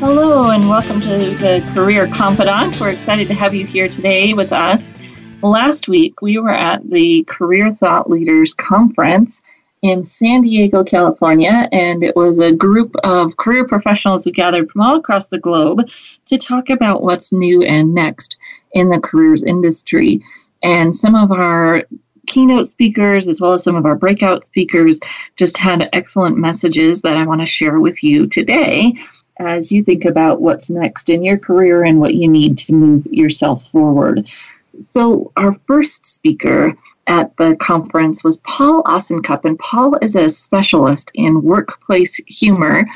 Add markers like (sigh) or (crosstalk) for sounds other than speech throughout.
Hello, and welcome to the Career Confidante. We're excited to have you here today with us. Last week, we were at the Career Thought Leaders Conference in San Diego, California, and it was a group of career professionals who gathered from all across the globe to talk about what's new and next in the careers industry. And some of our keynote speakers, as well as some of our breakout speakers, just had excellent messages that I want to share with you today as you think about what's next in your career and what you need to move yourself forward. So, our first speaker at the conference was Paul Osincup, and Paul is a specialist in workplace humor.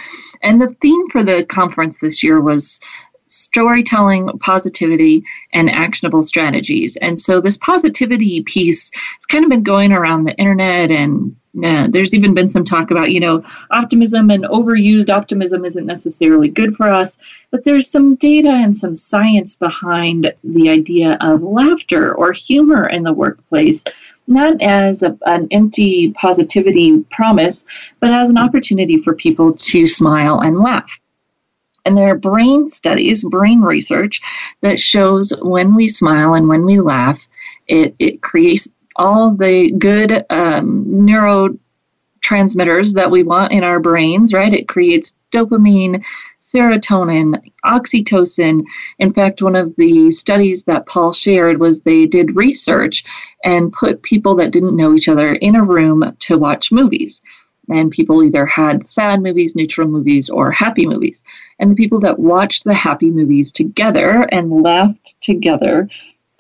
And the theme for the conference this year was storytelling, positivity, and actionable strategies. And so this positivity piece has kind of been going around the internet and uh, there's even been some talk about, you know, optimism and overused optimism isn't necessarily good for us, but there's some data and some science behind the idea of laughter or humor in the workplace, not as a, an empty positivity promise, but as an opportunity for people to smile and laugh. And there are brain studies, brain research that shows when we smile and when we laugh, it, it creates all the good um, neurotransmitters that we want in our brains, right? It creates dopamine, serotonin, oxytocin. In fact, one of the studies that Paul shared was they did research and put people that didn't know each other in a room to watch movies. And people either had sad movies, neutral movies, or happy movies. And the people that watched the happy movies together and laughed together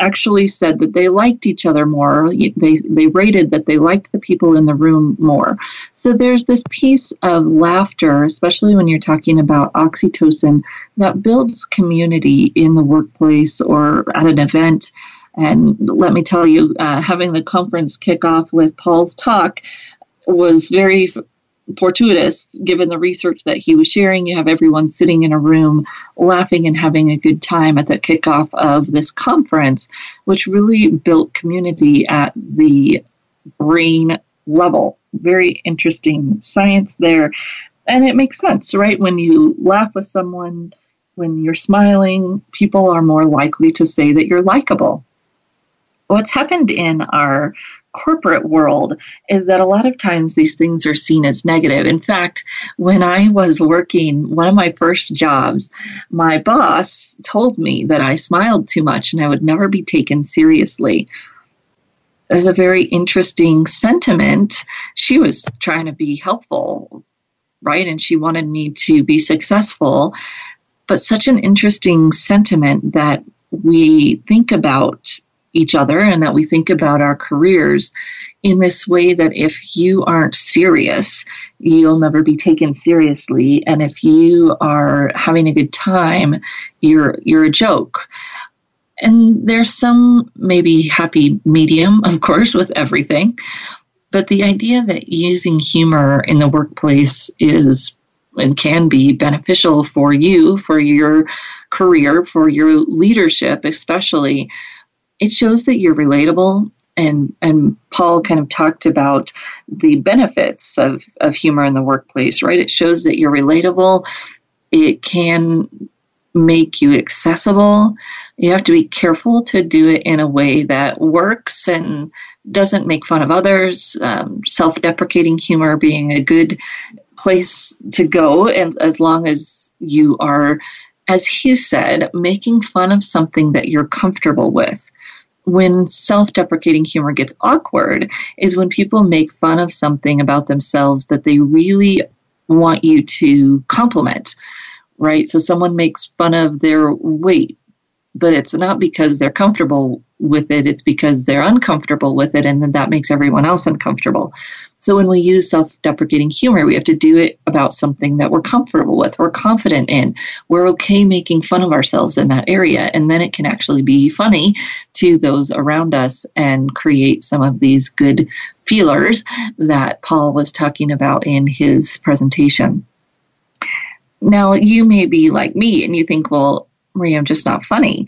actually said that they liked each other more. They, they rated that they liked the people in the room more. So there's this piece of laughter, especially when you're talking about oxytocin, that builds community in the workplace or at an event. And let me tell you, uh, having the conference kick off with Paul's talk was very fortuitous given the research that he was sharing. You have everyone sitting in a room laughing and having a good time at the kickoff of this conference, which really built community at the brain level. Very interesting science there. And it makes sense, right? When you laugh with someone, when you're smiling, people are more likely to say that you're likable. What's happened in our corporate world is that a lot of times these things are seen as negative. In fact, when I was working one of my first jobs, my boss told me that I smiled too much and I would never be taken seriously. As a very interesting sentiment. She was trying to be helpful, right? And she wanted me to be successful. But such an interesting sentiment that we think about each other and that we think about our careers in this way that if you aren't serious, you'll never be taken seriously. And if you are having a good time, you're, you're a joke. And there's some maybe happy medium, of course, with everything. But the idea that using humor in the workplace is and can be beneficial for you, for your career, for your leadership, especially, it shows that you're relatable and and Paul kind of talked about the benefits of, of humor in the workplace, right? It shows that you're relatable. It can make you accessible. You have to be careful to do it in a way that works and doesn't make fun of others. Um, self-deprecating humor being a good place to go, and as long as you are, as he said, making fun of something that you're comfortable with when self deprecating humor gets awkward is when people make fun of something about themselves that they really want you to compliment, right? So someone makes fun of their weight, but it's not because they're comfortable with it, it's because they're uncomfortable with it, and then that makes everyone else uncomfortable. So when we use self deprecating humor, we have to do it about something that we're comfortable with, we're confident in, we're okay making fun of ourselves in that area, and then it can actually be funny to those around us and create some of these good feelers that Paul was talking about in his presentation. Now, you may be like me and you think, well, Maria, I'm just not funny.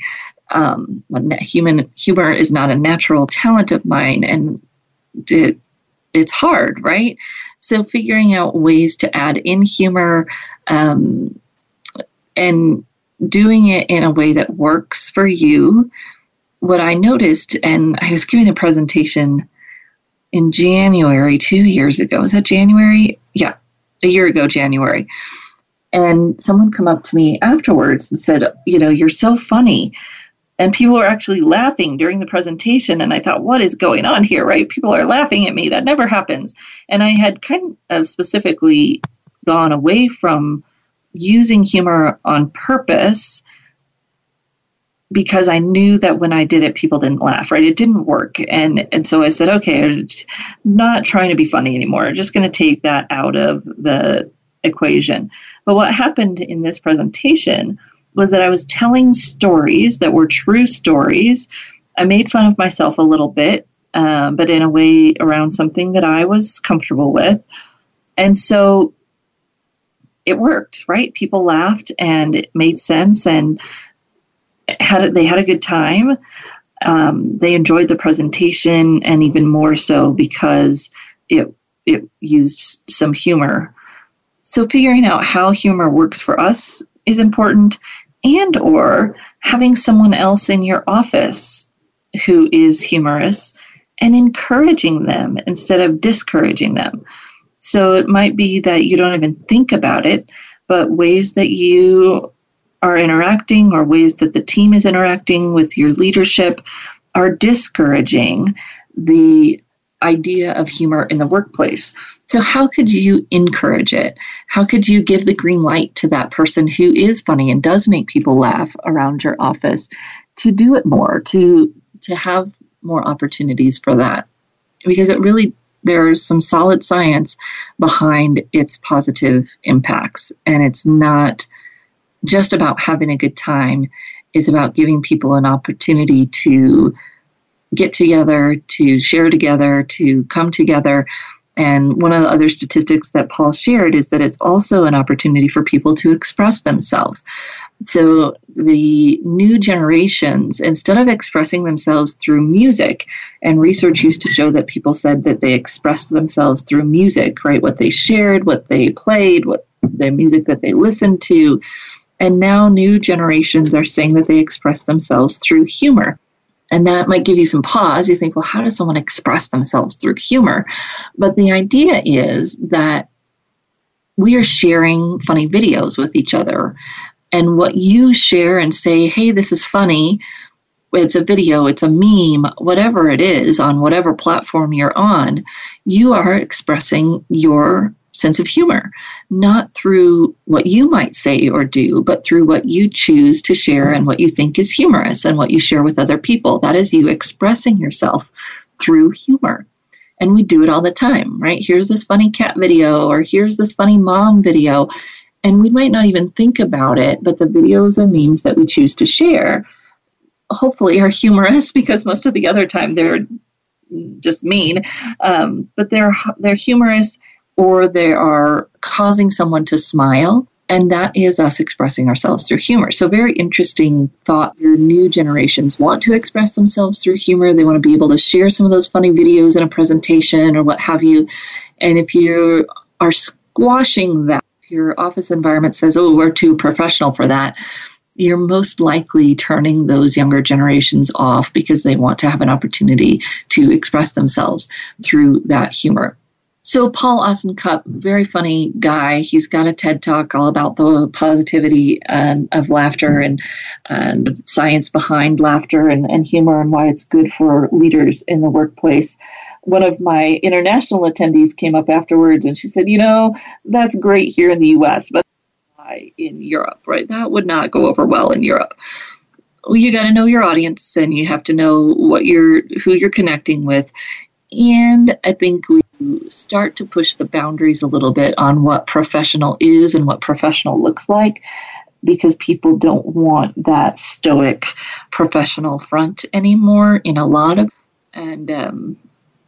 Um, human humor is not a natural talent of mine, and it, it's hard, right? So figuring out ways to add in humor um, and doing it in a way that works for you. What I noticed, and I was giving a presentation in January two years ago. Is that January? Yeah, a year ago, January. And someone come up to me afterwards and said, you know, you're so funny and people were actually laughing during the presentation and i thought what is going on here right people are laughing at me that never happens and i had kind of specifically gone away from using humor on purpose because I knew that when I did it, people didn't laugh, right? It didn't work. And, and so I said, okay, I'm not trying to be funny anymore. I'm just going to take that out of the equation. But what happened in this presentation was that I was telling stories that were true stories. I made fun of myself a little bit, uh, but in a way around something that I was comfortable with. And so it worked, right? People laughed and it made sense and had they had a good time. Um, they enjoyed the presentation and even more so because it it used some humor. So figuring out how humor works for us is important and or having someone else in your office who is humorous and encouraging them instead of discouraging them. So it might be that you don't even think about it, but ways that you are interacting or ways that the team is interacting with your leadership are discouraging the idea of humor in the workplace. So, how could you encourage it? How could you give the green light to that person who is funny and does make people laugh around your office to do it more, to to have more opportunities for that? Because it really there's some solid science behind its positive impacts, and it's not just about having a good time. It's about giving people an opportunity to get together, to share together, to come together and one of the other statistics that Paul shared is that it's also an opportunity for people to express themselves. So the new generations, instead of expressing themselves through music, and research used to show that people said that they expressed themselves through music, right? What they shared, what they played, what the music that they listened to. And now new generations are saying that they express themselves through humor. And that might give you some pause. You think, well, how does someone express themselves through humor? But the idea is that we are sharing funny videos with each other. And what you share and say, hey, this is funny, it's a video, it's a meme, whatever it is on whatever platform you're on, you are expressing your sense of humor, not through what you might say or do, but through what you choose to share and what you think is humorous and what you share with other people. That is you expressing yourself through humor. And we do it all the time, right? Here's this funny cat video, or here's this funny mom video. And we might not even think about it, but the videos and memes that we choose to share hopefully are humorous (laughs) because most of the other time they're just mean. Um, but they're they're humorous or they are causing someone to smile. And that is us expressing ourselves through humor. So, very interesting thought. Your new generations want to express themselves through humor. They want to be able to share some of those funny videos in a presentation or what have you. And if you are squashing that, if your office environment says, oh, we're too professional for that, you're most likely turning those younger generations off because they want to have an opportunity to express themselves through that humor. So Paul Osincup, very funny guy. He's got a TED talk all about the positivity um, of laughter and, and science behind laughter and, and humor and why it's good for leaders in the workplace. One of my international attendees came up afterwards and she said, you know, that's great here in the U.S., but in Europe, right? That would not go over well in Europe. you got to know your audience and you have to know what you're who you're connecting with and i think we start to push the boundaries a little bit on what professional is and what professional looks like because people don't want that stoic professional front anymore in a lot of and um,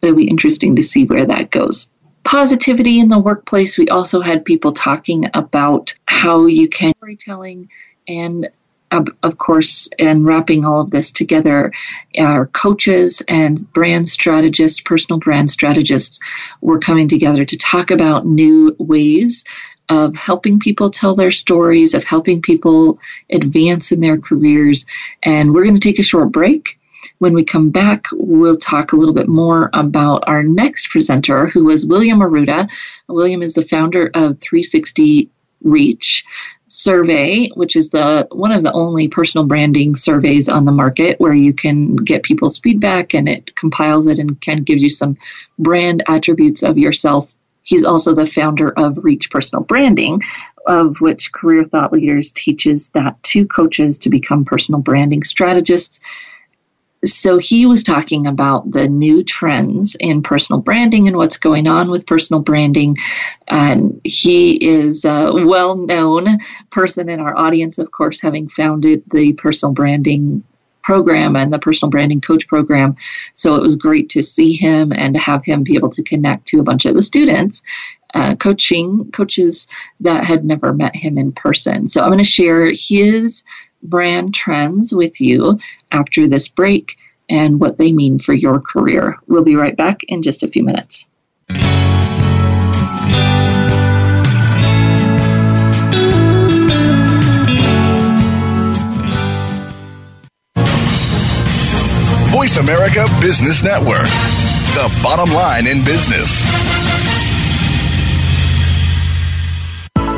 it'll be interesting to see where that goes. Positivity in the workplace we also had people talking about how you can storytelling and of course, and wrapping all of this together, our coaches and brand strategists, personal brand strategists, were coming together to talk about new ways of helping people tell their stories, of helping people advance in their careers. And we're going to take a short break. When we come back, we'll talk a little bit more about our next presenter, who is William Arruda. William is the founder of 360 Reach, survey, which is the one of the only personal branding surveys on the market where you can get people's feedback and it compiles it and of gives you some brand attributes of yourself. He's also the founder of Reach Personal Branding, of which Career Thought Leaders teaches that to coaches to become personal branding strategists so he was talking about the new trends in personal branding and what's going on with personal branding. And he is a well known person in our audience, of course, having founded the personal branding program and the personal branding coach program. So it was great to see him and to have him be able to connect to a bunch of the students. Uh, coaching coaches that had never met him in person. So I'm going to share his brand trends with you after this break and what they mean for your career. We'll be right back in just a few minutes. Voice America Business Network, the bottom line in business.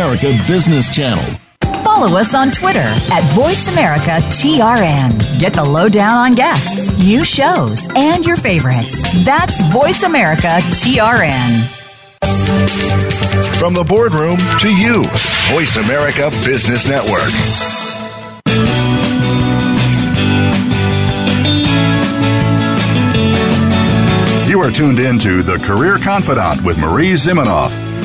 America Business Channel. Follow us on Twitter at VoiceAmericaTRN. Get the lowdown on guests, new shows, and your favorites. That's Voice America TRN. From the boardroom to you, Voice America Business Network. You are tuned in to The Career Confidante with Marie Zimenoff.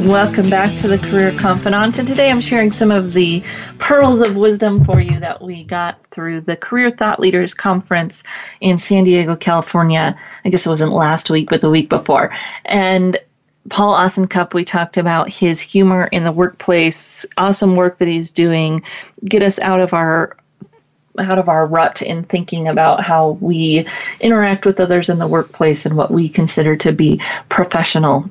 Welcome back to the Career Confidante. And today I'm sharing some of the pearls of wisdom for you that we got through the Career Thought Leaders Conference in San Diego, California. I guess it wasn't last week, but the week before. And Paul Osincup, we talked about his humor in the workplace, awesome work that he's doing, get us out of our out of our rut in thinking about how we interact with others in the workplace and what we consider to be professional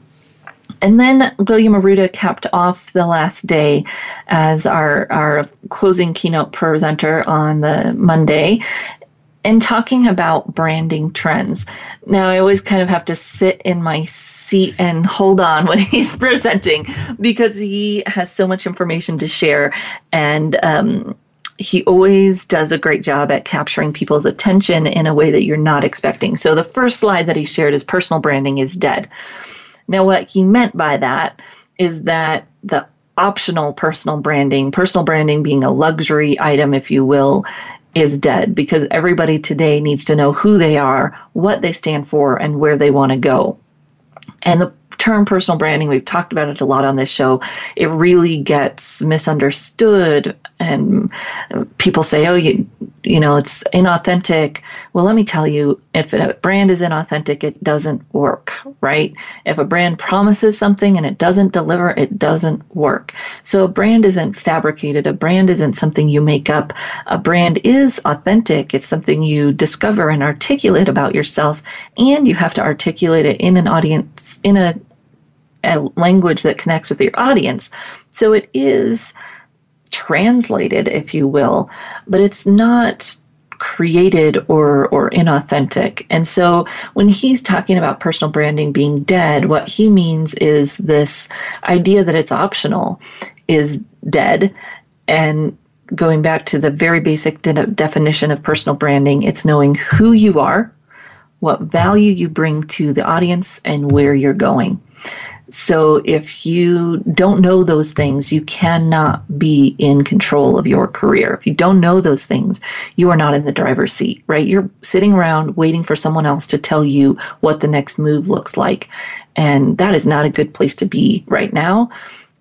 and then William Arruda capped off the last day as our, our closing keynote presenter on the Monday and talking about branding trends. Now, I always kind of have to sit in my seat and hold on when (laughs) he's presenting because he has so much information to share and, um, he always does a great job at capturing people's attention in a way that you're not expecting. So the first slide that he shared is personal branding is dead. Now, what he meant by that is that the optional personal branding, personal branding being a luxury item, if you will, is dead because everybody today needs to know who they are, what they stand for, and where they want to go. And the term personal branding, we've talked about it a lot on this show, it really gets misunderstood and people say, oh, you, you know, it's inauthentic. Well, let me tell you, if a brand is inauthentic, it doesn't work, right? If a brand promises something and it doesn't deliver, it doesn't work. So a brand isn't fabricated. A brand isn't something you make up. A brand is authentic. It's something you discover and articulate about yourself, and you have to articulate it in an audience, in a a language that connects with your audience. So it is translated, if you will, but it's not created or or inauthentic. And so when he's talking about personal branding being dead, what he means is this idea that it's optional is dead and going back to the very basic de- definition of personal branding, it's knowing who you are, what value you bring to the audience and where you're going. So if you don't know those things, you cannot be in control of your career. If you don't know those things, you are not in the driver's seat, right? You're sitting around waiting for someone else to tell you what the next move looks like. And that is not a good place to be right now.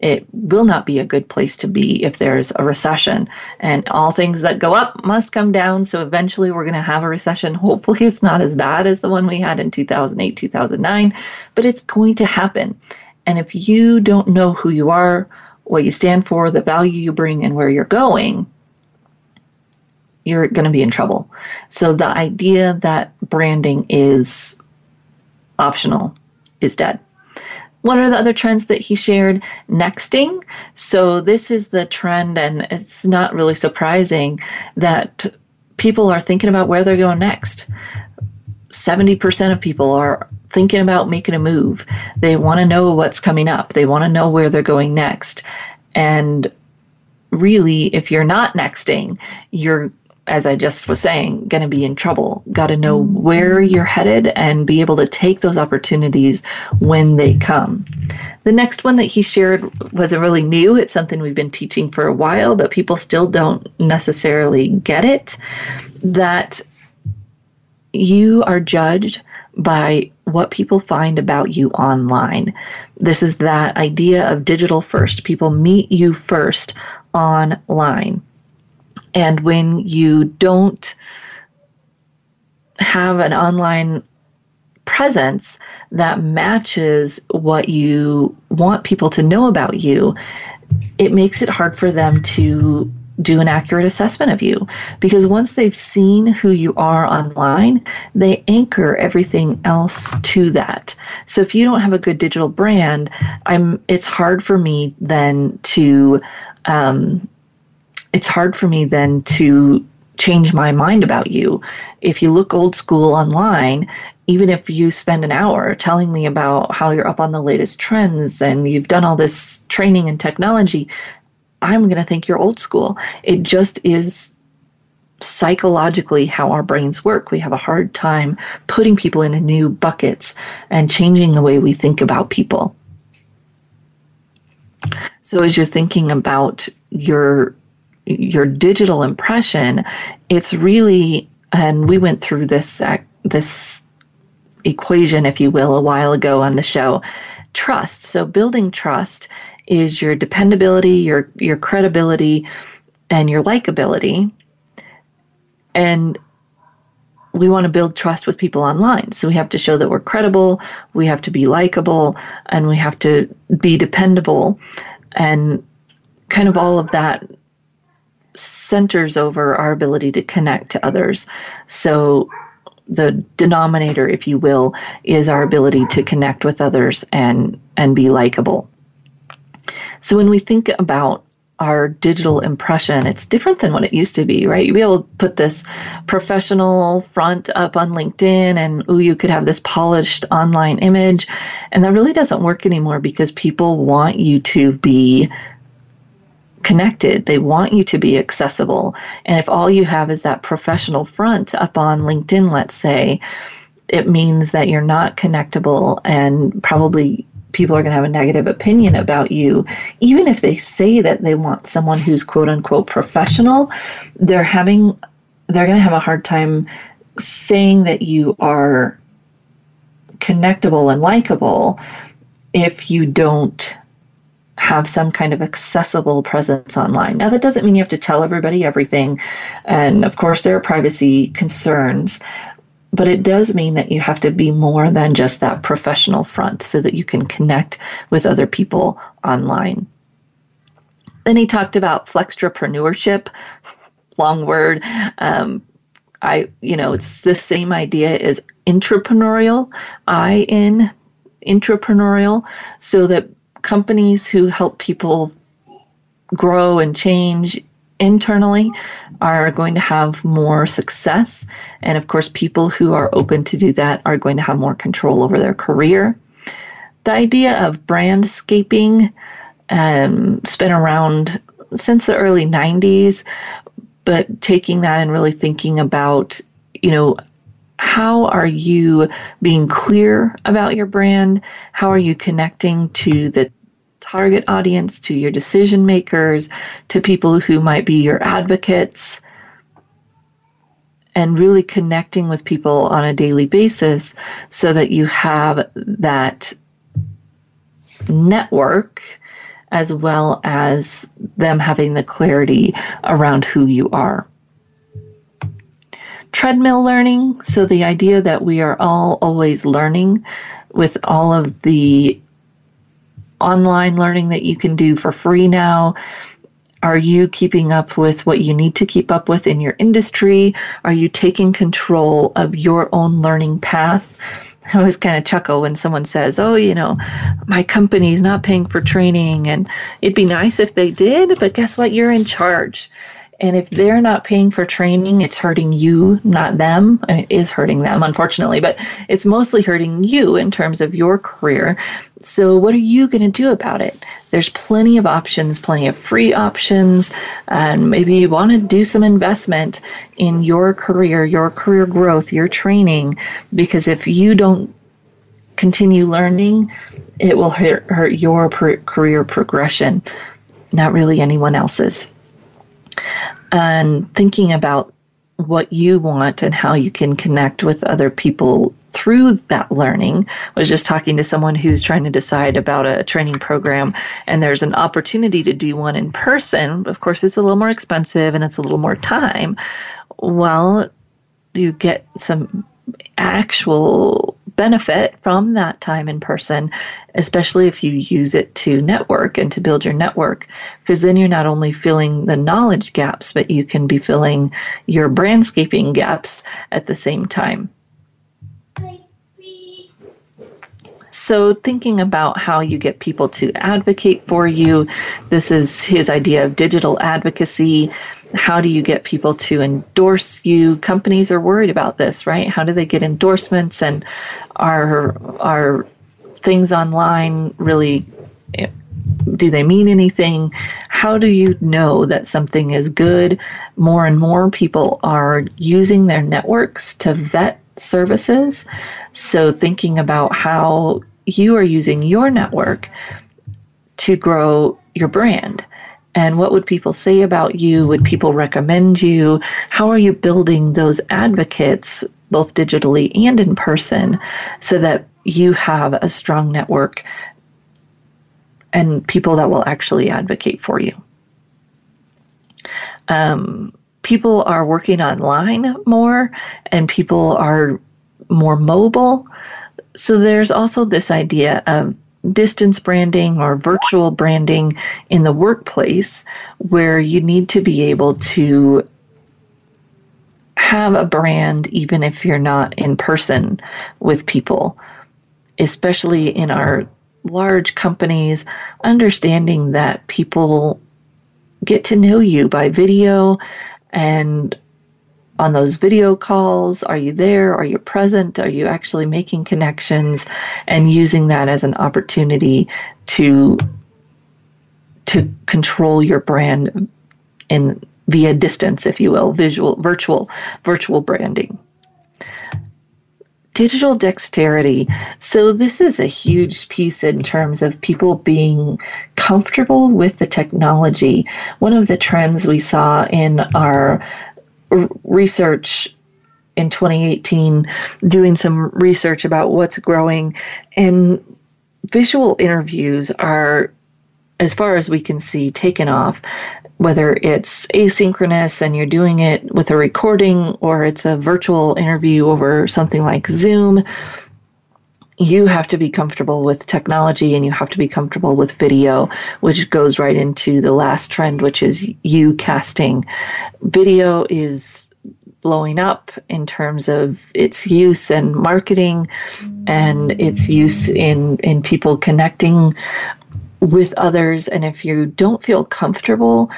It will not be a good place to be if there's a recession. And all things that go up must come down. So eventually we're going to have a recession. Hopefully it's not as bad as the one we had in 2008, 2009, but it's going to happen. And if you don't know who you are, what you stand for, the value you bring, and where you're going, you're going to be in trouble. So the idea that branding is optional is dead. What are the other trends that he shared? Nexting. So this is the trend, and it's not really surprising that people are thinking about where they're going next. 70% of people are thinking about making a move. They want to know what's coming up. They want to know where they're going next. And really, if you're not nexting, you're, as I just was saying, going to be in trouble. Got to know mm-hmm. where you're headed and be able to take those opportunities when they come. The next one that he shared wasn't really new. It's something we've been teaching for a while, but people still don't necessarily get it. That you are judged by what people find about you online. This is that idea of digital first. People meet you first online. And when you don't have an online presence that matches what you want people to know about you, it makes it hard for them to do an accurate assessment of you because once they've seen who you are online, they anchor everything else to that. So if you don't have a good digital brand, I'm it's hard for me then to um, it's hard for me then to change my mind about you. If you look old school online, even if you spend an hour telling me about how you're up on the latest trends and you've done all this training and technology, I'm going to think you're old school. It just is psychologically how our brains work. We have a hard time putting people into new buckets and changing the way we think about people. So as you're thinking about your your digital impression, it's really and we went through this uh, this equation if you will a while ago on the show trust. So building trust is your dependability, your your credibility, and your likability. And we want to build trust with people online. So we have to show that we're credible, we have to be likable, and we have to be dependable. And kind of all of that centers over our ability to connect to others. So the denominator, if you will, is our ability to connect with others and and be likable. So when we think about our digital impression, it's different than what it used to be, right? You'd be able to put this professional front up on LinkedIn and ooh, you could have this polished online image. And that really doesn't work anymore because people want you to be connected. They want you to be accessible. And if all you have is that professional front up on LinkedIn, let's say, it means that you're not connectable and probably people are going to have a negative opinion about you. Even if they say that they want someone who's quote unquote professional, they're having, they're going to have a hard time saying that you are connectable and likable if you don't have some kind of accessible presence online. Now, that doesn't mean you have to tell everybody everything. And of course, there are privacy concerns. But it does mean that you have to be more than just that professional front so that you can connect with other people online. Then he talked about flextrapreneurship, long word. Um, I, you know, it's the same idea as entrepreneurial, I in entrepreneurial, so that companies who help people grow and change internally are going to have more success. And of course, people who are open to do that are going to have more control over their career. The idea of brandscaping um, has been around since the early 90s, but taking that and really thinking about, you know, how are you being clear about your brand? How are you connecting to the target audience, to your decision makers, to people who might be your advocates? And really connecting with people on a daily basis so that you have that network as well as them having the clarity around who you are treadmill learning. So the idea that we are all always learning with all of the online learning that you can do for free now. Are you keeping up with what you need to keep up with in your industry? Are you taking control of your own learning path? I always kind of chuckle when someone says, Oh, you know, my company's not paying for training and it'd be nice if they did, but guess what? You're in charge. And if they're not paying for training, it's hurting you, not them. It is hurting them, unfortunately, but it's mostly hurting you in terms of your career. So, what are you going to do about it? There's plenty of options, plenty of free options, and maybe you want to do some investment in your career, your career growth, your training, because if you don't continue learning, it will hurt, hurt your career progression, not really anyone else's and thinking about what you want and how you can connect with other people through that learning. I was just talking to someone who's trying to decide about a training program and there's an opportunity to do one in person. Of course, it's a little more expensive and it's a little more time. Well, you get some actual benefit from that time in person, especially if you use it to network and to build your network, because then you're not only filling the knowledge gaps, but you can be filling your brandscaping gaps at the same time. So, thinking about how you get people to advocate for you, this is his idea of digital advocacy. How do you get people to endorse you? Companies are worried about this, right? How do they get endorsements and are are things online really do they mean anything? How do you know that something is good? More and more people are using their networks to vet services. So, thinking about how you are using your network to grow your brand. And what would people say about you? Would people recommend you? How are you building those advocates, both digitally and in person, so that you have a strong network and people that will actually advocate for you? Um, people are working online more and people are more mobile. So there's also this idea of distance branding or virtual branding in the workplace where you need to be able to have a brand even if you're not in person with people, especially in our large companies, understanding that people get to know you by video and on those video calls? Are you there? Are you present? Are you actually making connections and using that as an opportunity to to control your brand in via distance, if you will, visual, virtual, virtual branding? digital dexterity. So, this is a huge piece in terms of people being comfortable with the technology. One of the trends we saw in our research in 2018, doing some research about what's growing, and visual interviews are as far as we can see, taken off whether it's asynchronous and you're doing it with a recording or it's a virtual interview over something like Zoom, you have to be comfortable with technology and you have to be comfortable with video, which goes right into the last trend, which is you casting. Video is blowing up in terms of its use and marketing and its use in, in people connecting with others. And if you don't feel comfortable,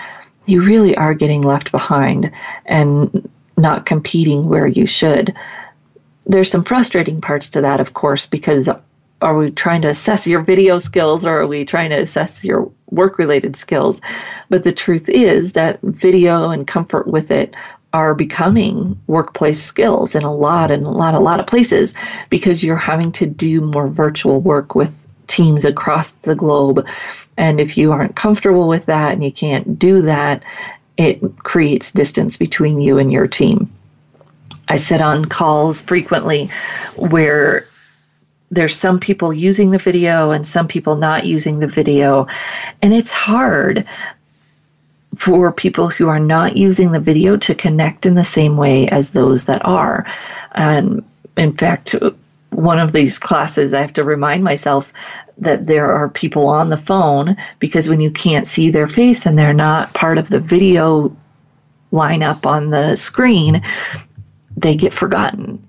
you really are getting left behind and not competing where you should. There's some frustrating parts to that, of course, because are we trying to assess your video skills or are we trying to assess your work related skills? But the truth is that video and comfort with it are becoming workplace skills in a lot and a lot, a lot of places because you're having to do more virtual work with teams across the globe. And if you aren't comfortable with that and you can't do that, it creates distance between you and your team. I sit on calls frequently where there's some people using the video and some people not using the video. And it's hard for people who are not using the video to connect in the same way as those that are. And in fact, one of these classes, I have to remind myself that there are people on the phone because when you can't see their face and they're not part of the video lineup on the screen, they get forgotten.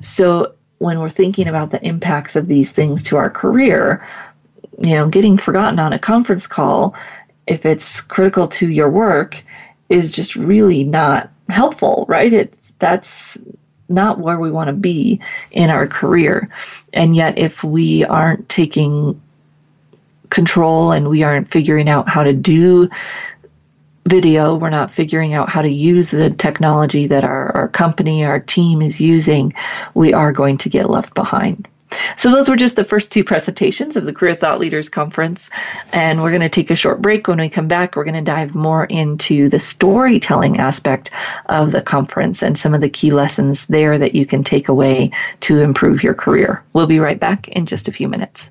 So when we're thinking about the impacts of these things to our career, you know, getting forgotten on a conference call, if it's critical to your work, is just really not helpful, right? It's that's not where we want to be in our career. And yet, if we aren't taking control and we aren't figuring out how to do video, we're not figuring out how to use the technology that our, our company, our team is using, we are going to get left behind. So those were just the first two presentations of the Career Thought Leaders Conference. And we're going to take a short break. When we come back, we're going to dive more into the storytelling aspect of the conference and some of the key lessons there that you can take away to improve your career. We'll be right back in just a few minutes.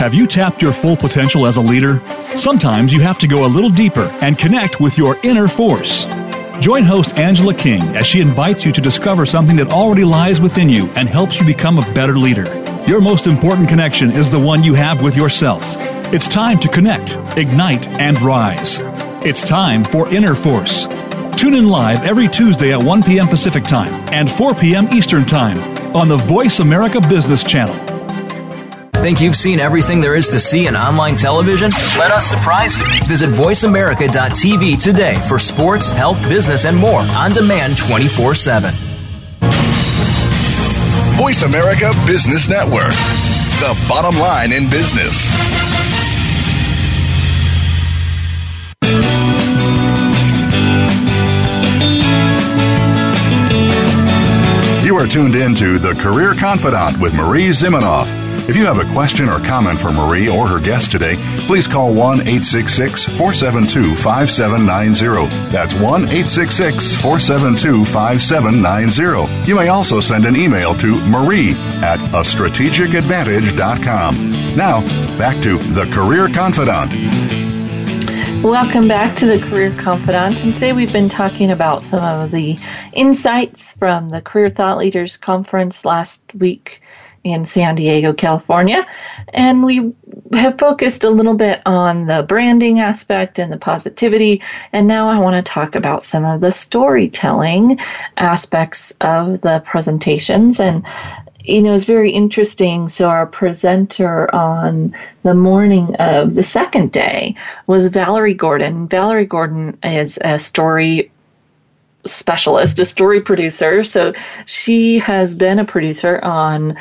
Have you tapped your full potential as a leader? Sometimes you have to go a little deeper and connect with your inner force. Join host Angela King as she invites you to discover something that already lies within you and helps you become a better leader. Your most important connection is the one you have with yourself. It's time to connect, ignite, and rise. It's time for Inner Force. Tune in live every Tuesday at 1 p.m. Pacific Time and 4 p.m. Eastern Time on the Voice America Business Channel. Think you've seen everything there is to see in online television? Let us surprise you. Visit VoiceAmerica.tv today for sports, health, business, and more on demand 24 7. Voice America Business Network, the bottom line in business. You are tuned in to The Career Confidante with Marie Zimenoff. If you have a question or comment for Marie or her guest today, please call 1 866 472 5790. That's 1 866 472 5790. You may also send an email to marie at a strategicadvantage.com. Now, back to The Career Confidante. Welcome back to the Career Confidante. And today we've been talking about some of the insights from the Career Thought Leaders Conference last week in San Diego, California. And we have focused a little bit on the branding aspect and the positivity. And now I want to talk about some of the storytelling aspects of the presentations. And you know, it's very interesting. So our presenter on the morning of the second day was Valerie Gordon. Valerie Gordon is a story specialist, a story producer. So she has been a producer on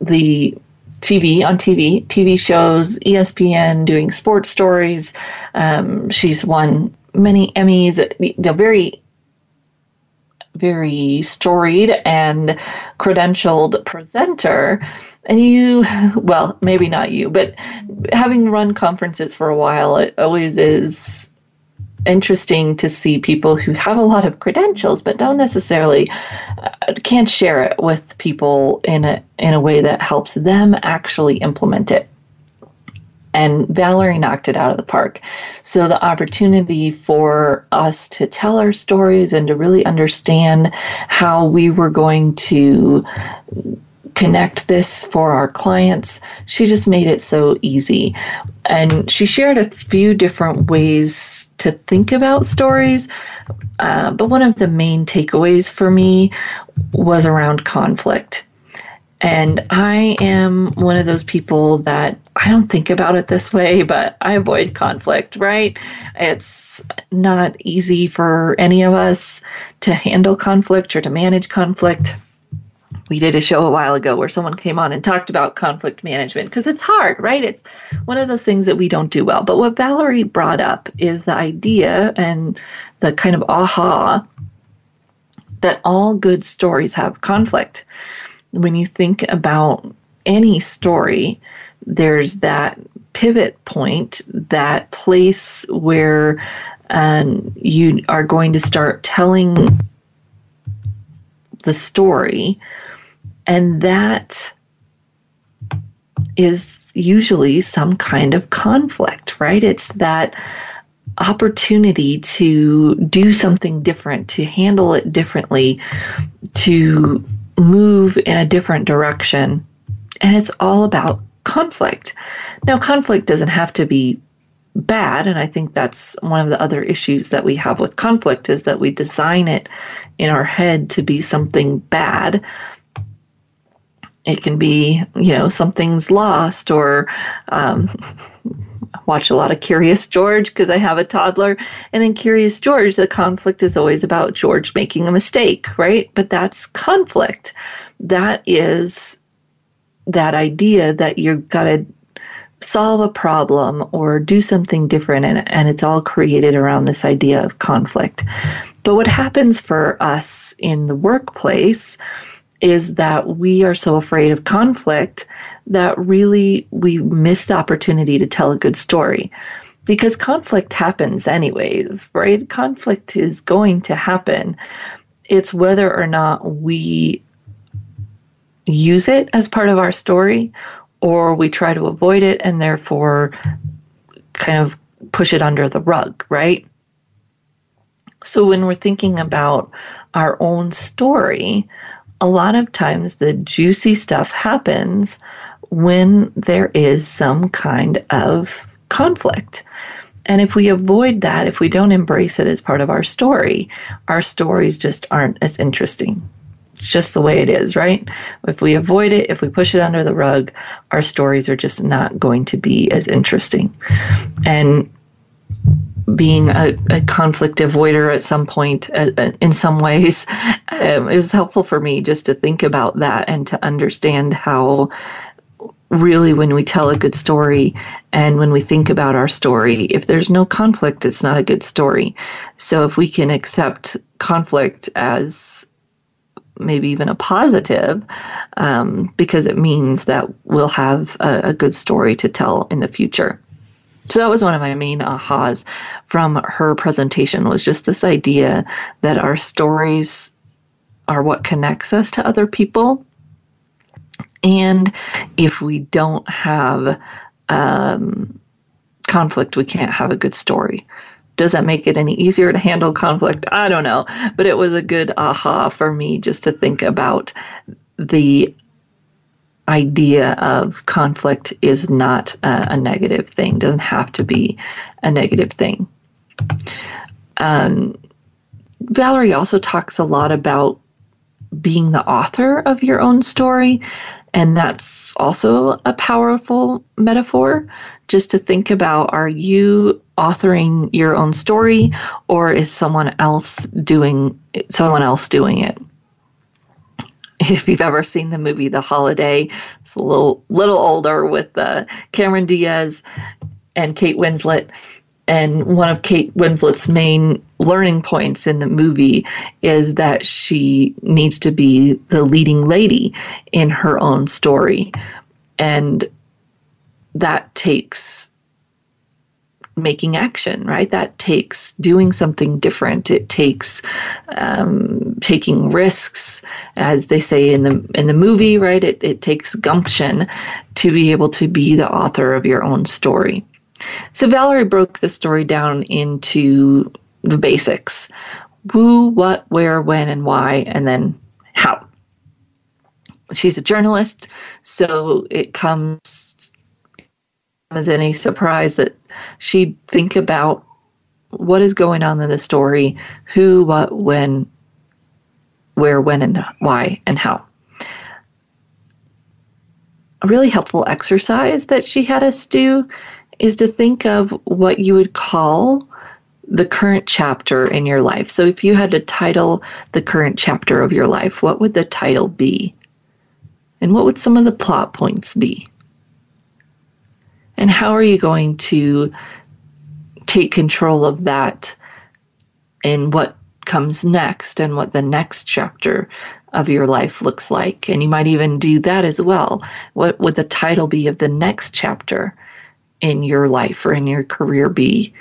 the TV on TV, TV shows, ESPN, doing sports stories. Um, she's won many Emmys. A very very storied and credentialed presenter. And you, well, maybe not you, but having run conferences for a while, it always is interesting to see people who have a lot of credentials but don't necessarily uh, can't share it with people in a in a way that helps them actually implement it and Valerie knocked it out of the park. So the opportunity for us to tell our stories and to really understand how we were going to connect this for our clients, she just made it so easy. And she shared a few different ways to think about stories. Uh, but one of the main takeaways for me was around conflict. And I am one of those people that I don't think about it this way, but I avoid conflict, right? It's not easy for any of us to handle conflict or to manage conflict. We did a show a while ago where someone came on and talked about conflict management because it's hard, right? It's one of those things that we don't do well. But what Valerie brought up is the idea and the kind of aha that all good stories have conflict when you think about any story, there's that pivot point, that place where um, you are going to start telling the story, and that is usually some kind of conflict, right? It's that opportunity to do something different, to handle it differently, to move in a different direction. And it's all about conflict. Now, conflict doesn't have to be bad, and I think that's one of the other issues that we have with conflict is that we design it in our head to be something bad. It can be, you know, something's lost or um, (laughs) watch a lot of Curious George because I have a toddler. And in Curious George, the conflict is always about George making a mistake, right? But that's conflict. That is that idea that you've got to solve a problem or do something different and, and it's all created around this idea of conflict. But what happens for us in the workplace is that we are so afraid of conflict that really we miss the opportunity to tell a good story. Because conflict happens anyways, right? Conflict is going to happen. It's whether or not we use it as part of our story or we try to avoid it and therefore kind of push it under the rug, right? So when we're thinking about our own story, a lot of times the juicy stuff happens when there is some kind of conflict. And if we avoid that, if we don't embrace it as part of our story, our stories just aren't as interesting. It's just the way it is, right? If we avoid it, if we push it under the rug, our stories are just not going to be as interesting. And being a, a conflict avoider at some point, uh, uh in some ways, (laughs) um, it was helpful for me just to think about that and to understand how really when we tell a good story and when we think about our story, if there's no conflict, it's not a good story. So if we can accept conflict as maybe even a positive, um, because it means that we'll have a, a good story to tell in the future. So that was one of my main ahas from her presentation was just this idea that our stories are what connects us to other people. And if we don't have um, conflict, we can't have a good story. Does that make it any easier to handle conflict? I don't know. But it was a good aha for me just to think about the idea of conflict is not a, a negative thing, doesn't have to be a negative thing. Um, Valerie also talks a lot about being the author of your own story, and that's also a powerful metaphor. Just to think about are you authoring your own story or is someone else doing someone else doing it? If you've ever seen the movie The Holiday, it's a little little older with uh, Cameron Diaz and Kate Winslet. And one of Kate Winslet's main learning points in the movie is that she needs to be the leading lady in her own story. And that takes making action, right? That takes doing something different. It takes um, taking risks, as they say in the in the movie, right? It, it takes gumption to be able to be the author of your own story. So Valerie broke the story down into the basics: who, what, where, when, and why, and then how. She's a journalist, so it comes as any surprise that she'd think about what is going on in the story, who, what, when, where, when, and why, and how. A really helpful exercise that she had us do is to think of what you would call the current chapter in your life. So if you had to title the current chapter of your life, what would the title be? And what would some of the plot points be? And how are you going to take control of that and what comes next and what the next chapter of your life looks like? And you might even do that as well. What would the title be of the next chapter in your life or in your career be?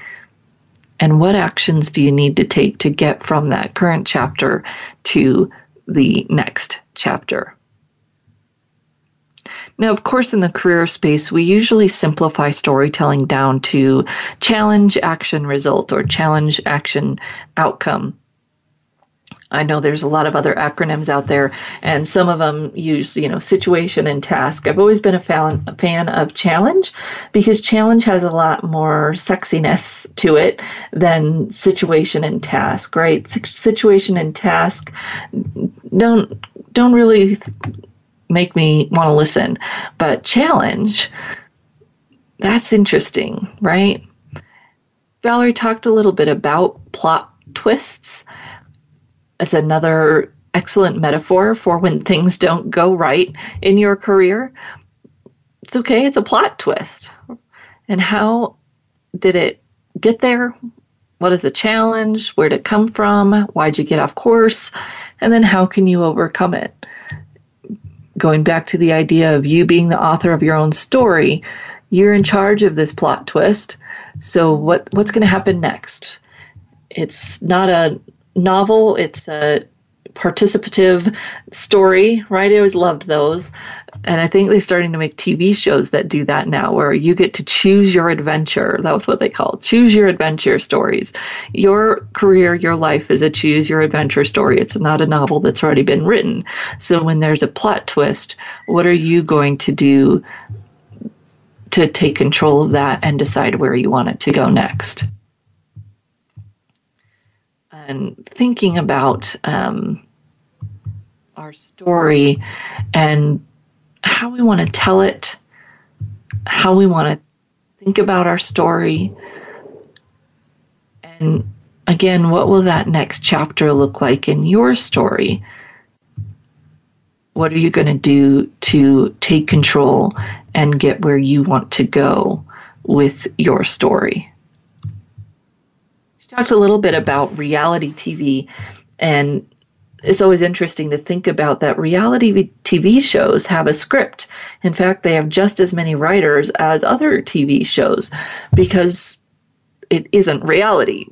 And what actions do you need to take to get from that current chapter to the next chapter? Now, of course, in the career space, we usually simplify storytelling down to challenge, action, result, or challenge, action, outcome. I know there's a lot of other acronyms out there, and some of them use, you know, situation and task. I've always been a fan, a fan of challenge because challenge has a lot more sexiness to it than situation and task, right? Situation and task don't don't really make me want to listen. But challenge, that's interesting, right? Valerie talked a little bit about plot twists. It's another excellent metaphor for when things don't go right in your career. It's okay, it's a plot twist. And how did it get there? What is the challenge? Where did it come from? Why'd you get off course? And then how can you overcome it? Going back to the idea of you being the author of your own story, you're in charge of this plot twist. So what what's going to happen next? It's not a novel, it's a participative story, right? I always loved those. And I think they're starting to make TV shows that do that now, where you get to choose your adventure. That was what they call choose your adventure stories. Your career, your life is a choose your adventure story. It's not a novel that's already been written. So when there's a plot twist, what are you going to do to take control of that and decide where you want it to go next? And thinking about um, our story and how we want to tell it, how we want to think about our story, and again, what will that next chapter look like in your story? What are you going to do to take control and get where you want to go with your story? She talked a little bit about reality TV and it's always interesting to think about that reality TV shows have a script. In fact, they have just as many writers as other TV shows because it isn't reality.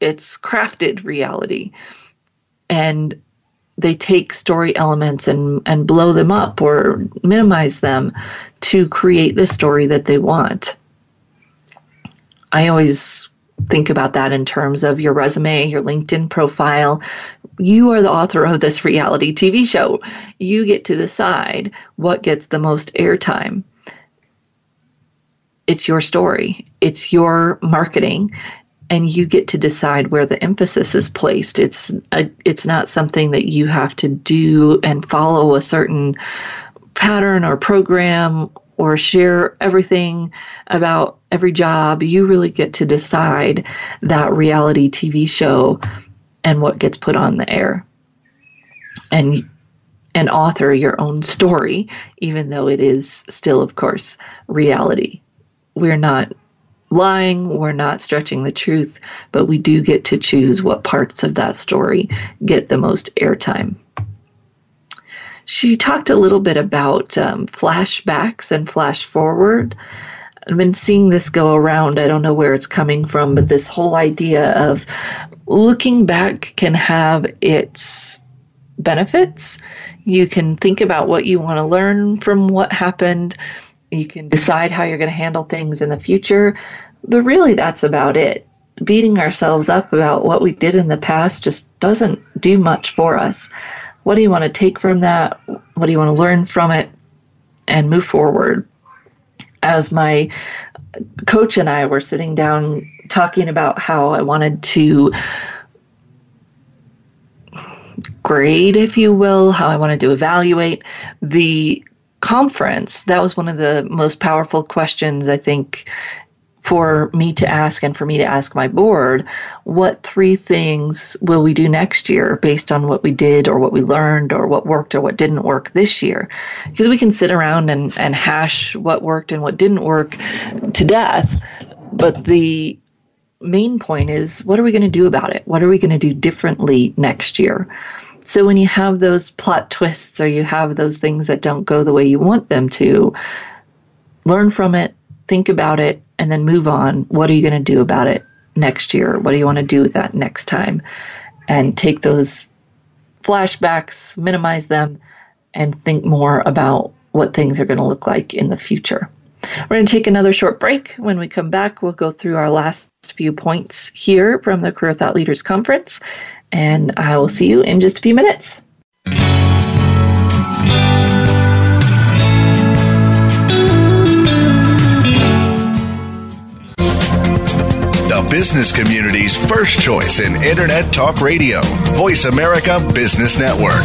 It's crafted reality. And they take story elements and, and blow them up or minimize them to create the story that they want. I always think about that in terms of your resume, your LinkedIn profile. You are the author of this reality TV show. You get to decide what gets the most airtime. It's your story, it's your marketing, and you get to decide where the emphasis is placed. It's a, it's not something that you have to do and follow a certain pattern or program or share everything about every job. You really get to decide that reality TV show and what gets put on the air. And and author your own story, even though it is still, of course, reality. We're not lying, we're not stretching the truth, but we do get to choose what parts of that story get the most airtime. She talked a little bit about um, flashbacks and flash forward. I've been seeing this go around. I don't know where it's coming from, but this whole idea of looking back can have its benefits. You can think about what you want to learn from what happened you can decide how you're going to handle things in the future. But really, that's about it. Beating ourselves up about what we did in the past just doesn't do much for us. What do you want to take from that? What do you want to learn from it? And move forward. As my coach and I were sitting down talking about how I wanted to grade, if you will, how I wanted to evaluate the conference, that was one of the most powerful questions I think for me to ask and for me to ask my board. What three things will we do next year based on what we did or what we learned or what worked or what didn't work this year? Because we can sit around and, and hash what worked and what didn't work to death but the main point is what are we going to do about it what are we going to do differently next year so when you have those plot twists or you have those things that don't go the way you want them to, learn from it, think about it, and then move on. What are you going to do about it next year? What do you want to do with that next time? And take those flashbacks, minimize them, and think more about what things are going to look like in the future. We're going to take another short break. When we come back, we'll go through our last few points here from the Career Thought Leaders Conference and I will see you in just a few minutes. The business community's first choice in Internet Talk Radio, Voice America Business Network.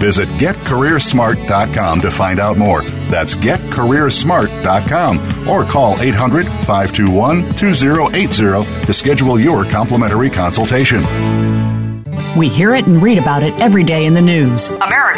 Visit getcareersmart.com to find out more. That's getcareersmart.com or call 800 521 2080 to schedule your complimentary consultation. We hear it and read about it every day in the news. America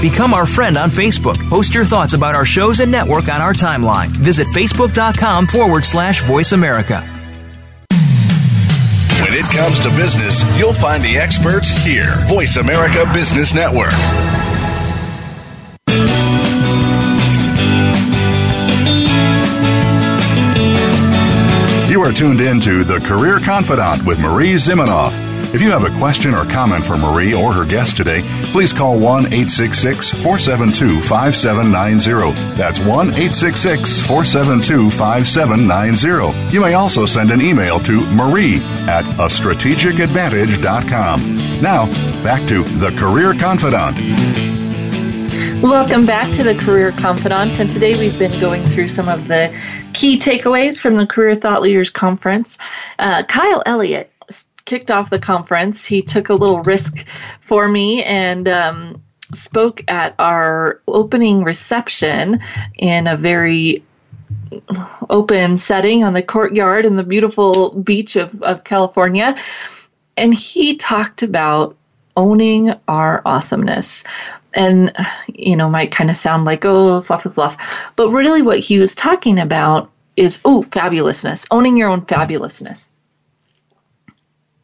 Become our friend on Facebook. Post your thoughts about our shows and network on our timeline. Visit facebook.com forward slash voice America. When it comes to business, you'll find the experts here. Voice America Business Network. You are tuned in to The Career Confidante with Marie Zimenoff. If you have a question or comment for Marie or her guest today, please call 1 866 472 5790. That's 1 866 472 5790. You may also send an email to marie at a strategicadvantage.com. Now, back to The Career Confidante. Welcome back to the Career Confidante, and today we've been going through some of the key takeaways from the Career Thought Leaders Conference. Uh, Kyle Elliott kicked off the conference. He took a little risk for me and um, spoke at our opening reception in a very open setting on the courtyard in the beautiful beach of, of California. And he talked about owning our awesomeness and you know might kind of sound like oh fluffy fluff but really what he was talking about is oh fabulousness owning your own fabulousness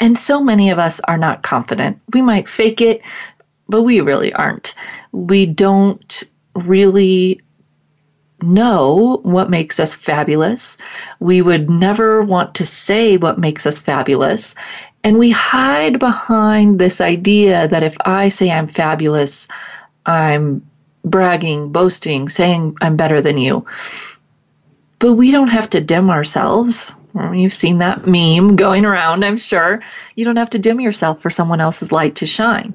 and so many of us are not confident we might fake it but we really aren't we don't really know what makes us fabulous. We would never want to say what makes us fabulous. And we hide behind this idea that if I say I'm fabulous, I'm bragging, boasting, saying I'm better than you. But we don't have to dim ourselves. Mm, you've seen that meme going around, I'm sure. You don't have to dim yourself for someone else's light to shine.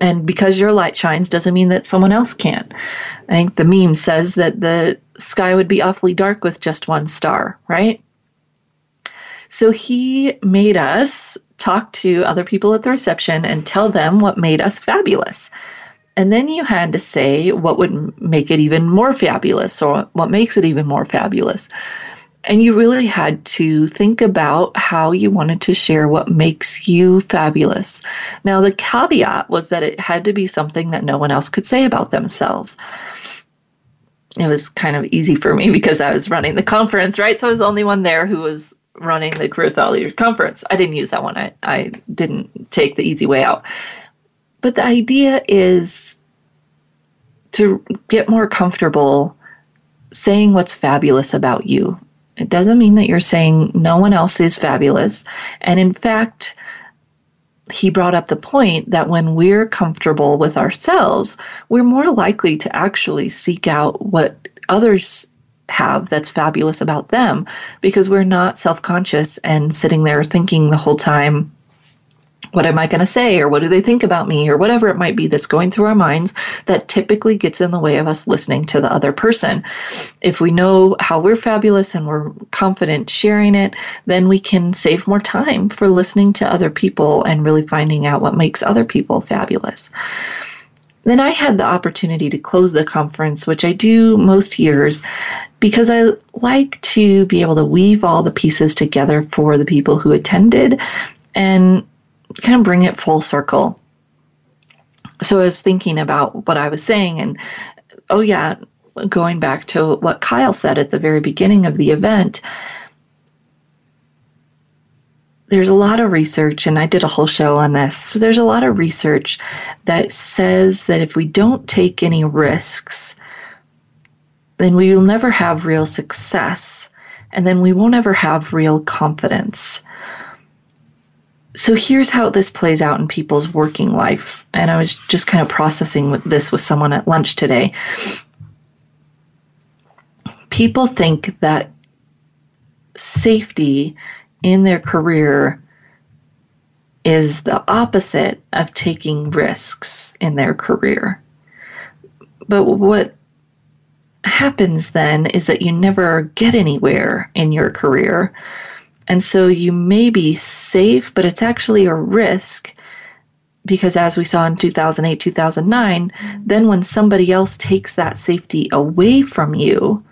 And because your light shines doesn't mean that someone else can't. I think the meme says that the sky would be awfully dark with just one star, right? So he made us talk to other people at the reception and tell them what made us fabulous. And then you had to say what would make it even more fabulous or what makes it even more fabulous. And you really had to think about how you wanted to share what makes you fabulous. Now, the caveat was that it had to be something that no one else could say about themselves. It was kind of easy for me because I was running the conference, right? So I was the only one there who was running the Career Thought Leaders Conference. I didn't use that one. I, I didn't take the easy way out. But the idea is to get more comfortable saying what's fabulous about you. It doesn't mean that you're saying no one else is fabulous. And in fact, he brought up the point that when we're comfortable with ourselves, we're more likely to actually seek out what others have that's fabulous about them because we're not self conscious and sitting there thinking the whole time, what am I going to say or what do they think about me or whatever it might be that's going through our minds that typically gets in the way of us listening to the other person. If we know how we're fabulous and we're confident sharing it, then we can save more time for listening to other people and really finding out what makes other people fabulous. Then I had the opportunity to close the conference, which I do most years, because I like to be able to weave all the pieces together for the people who attended and kind of bring it full circle. So I was thinking about what I was saying, and oh, yeah, going back to what Kyle said at the very beginning of the event. There's a lot of research, and I did a whole show on this. So there's a lot of research that says that if we don't take any risks, then we will never have real success, and then we won't ever have real confidence so here's how this plays out in people's working life. And I was just kind of processing this with someone at lunch today. People think that safety in their career is the opposite of taking risks in their career. But what happens then is that you never get anywhere in your career and so you may be safe, but it's actually a risk because as we saw in 2008, 2009, mm-hmm. then when somebody else takes that safety away from you,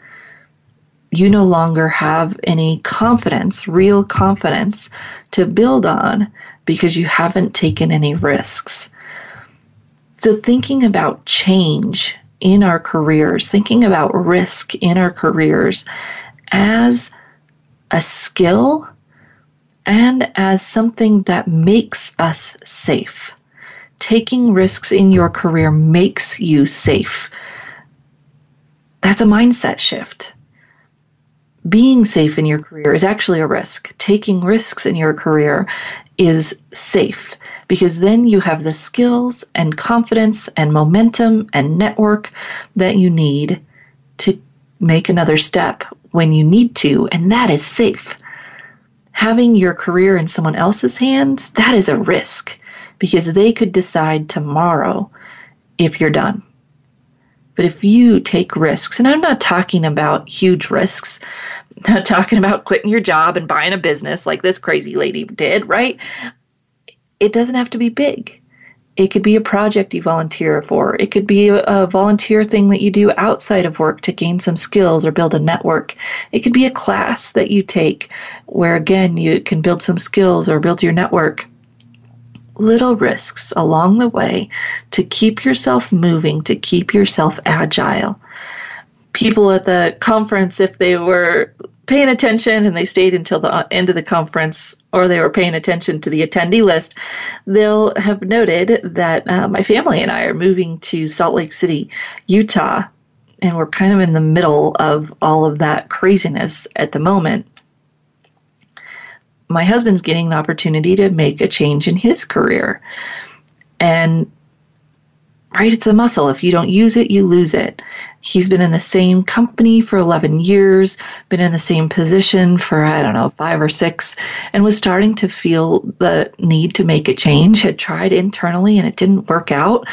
you no longer have any confidence, real confidence to build on because you haven't taken any risks. So, thinking about change in our careers, thinking about risk in our careers as a skill and as something that makes us safe. Taking risks in your career makes you safe. That's a mindset shift. Being safe in your career is actually a risk. Taking risks in your career is safe because then you have the skills and confidence and momentum and network that you need to make another step when you need to, and that is safe. Having your career in someone else's hands, that is a risk because they could decide tomorrow if you're done. But if you take risks, and I'm not talking about huge risks, I'm (laughs) not talking about quitting your job and buying a business like this crazy lady did, right? It doesn't have to be big. It could be a project you volunteer for. It could be a, volunteer thing that you do outside of work to gain some skills or build a network. It could be a class that you take where, again, you can build some skills or build your network. Little risks along the way to keep yourself moving, to keep yourself agile. People at the conference, if they were paying attention and they stayed until the end of the conference or they were paying attention to the attendee list, they'll have noted that uh, my family and I are moving to Salt Lake City, Utah, and we're kind of in the middle of all of that craziness at the moment. My husband's getting the opportunity to make a change in his career. And right, it's a muscle. If you don't use it, you lose it. He's been in the same company for 11 years, been in the same position for, I don't know, five or six, and was starting to feel the need to make a change, had tried internally and it didn't work out.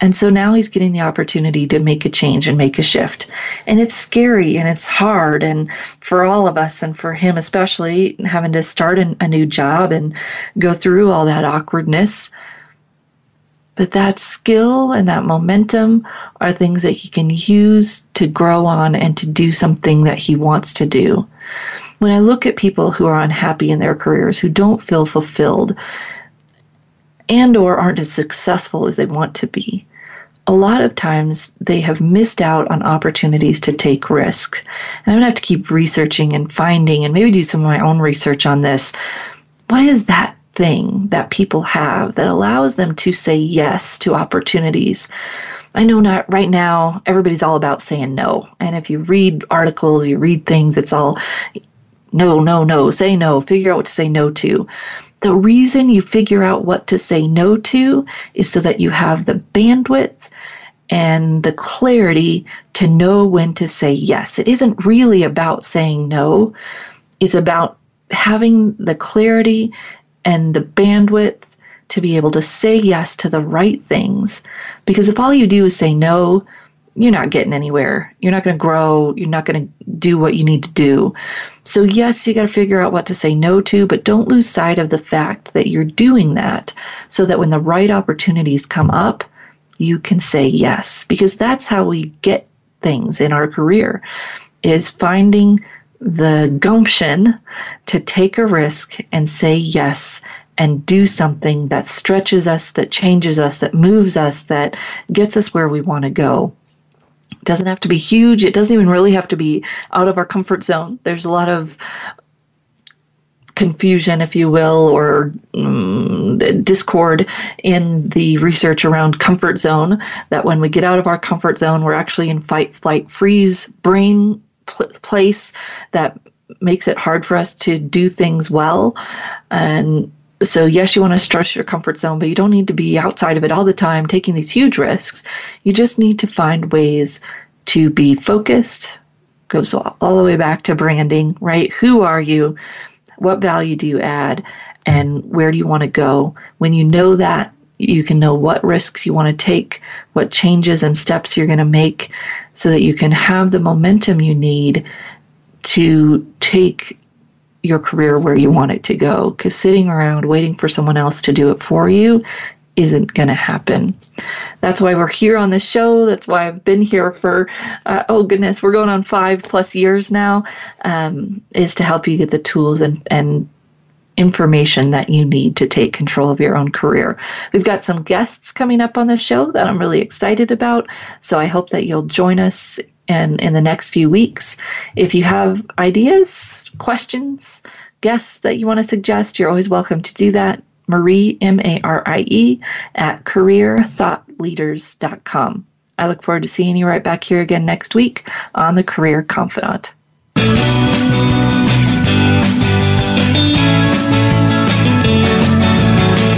And so now he's getting the opportunity to make a change and make a shift. And it's scary and it's hard. And for all of us and for him especially, having to start a new job and go through all that awkwardness. But that skill and that momentum are things that he can use to grow on and to do something that he wants to do. When I look at people who are unhappy in their careers, who don't feel fulfilled, and or aren't as successful as they want to be, a lot of times they have missed out on opportunities to take risks. And I'm going to have to keep researching and finding and maybe do some of my own research on this. What is that thing that people have that allows them to say yes to opportunities. I know not right now everybody's all about saying no. And if you read articles, you read things, it's all no, no, no, say no, figure out what to say no to. The reason you figure out what to say no to is so that you have the bandwidth and the clarity to know when to say yes. It isn't really about saying no. It's about having the clarity and the bandwidth to be able to say yes to the right things. Because if all you do is say no, you're not getting anywhere. You're not going to grow. You're not going to do what you need to do. So, yes, you got to figure out what to say no to, but don't lose sight of the fact that you're doing that so that when the right opportunities come up, you can say yes. Because that's how we get things in our career is finding the gumption to take a risk and say yes and do something that stretches us, that changes us, that moves us, that gets us where we want to go. It doesn't have to be huge. It doesn't even really have to be out of our comfort zone. There's a lot of confusion, if you will, or um, discord in the research around comfort zone. That when we get out of our comfort zone, we're actually in fight, flight, freeze brain pl- place that makes it hard for us to do things well. And so, yes, you want to stretch your comfort zone, but you don't need to be outside of it all the time taking these huge risks. You just need to find ways to be focused. Goes all the way back to branding, right? Who are you? What value do you add? And where do you want to go? When you know that, you can know what risks you want to take, what changes and steps you're going to make so that you can have the momentum you need to take your career where you want it to go. Because sitting around waiting for someone else to do it for you isn't going to happen. That's why we're here on this show. That's why I've been here for, uh, oh goodness, we're going on five plus years now, um, is to help you get the tools and, and information that you need to take control of your own career. We've got some guests coming up on the show that I'm really excited about, so I hope that you'll join us in, in the next few weeks. If you have ideas, questions, guests that you want to suggest, you're always welcome to do that. Marie, M A R I E, at careerthoughtleaders.com. I look forward to seeing you right back here again next week on The Career Confidante.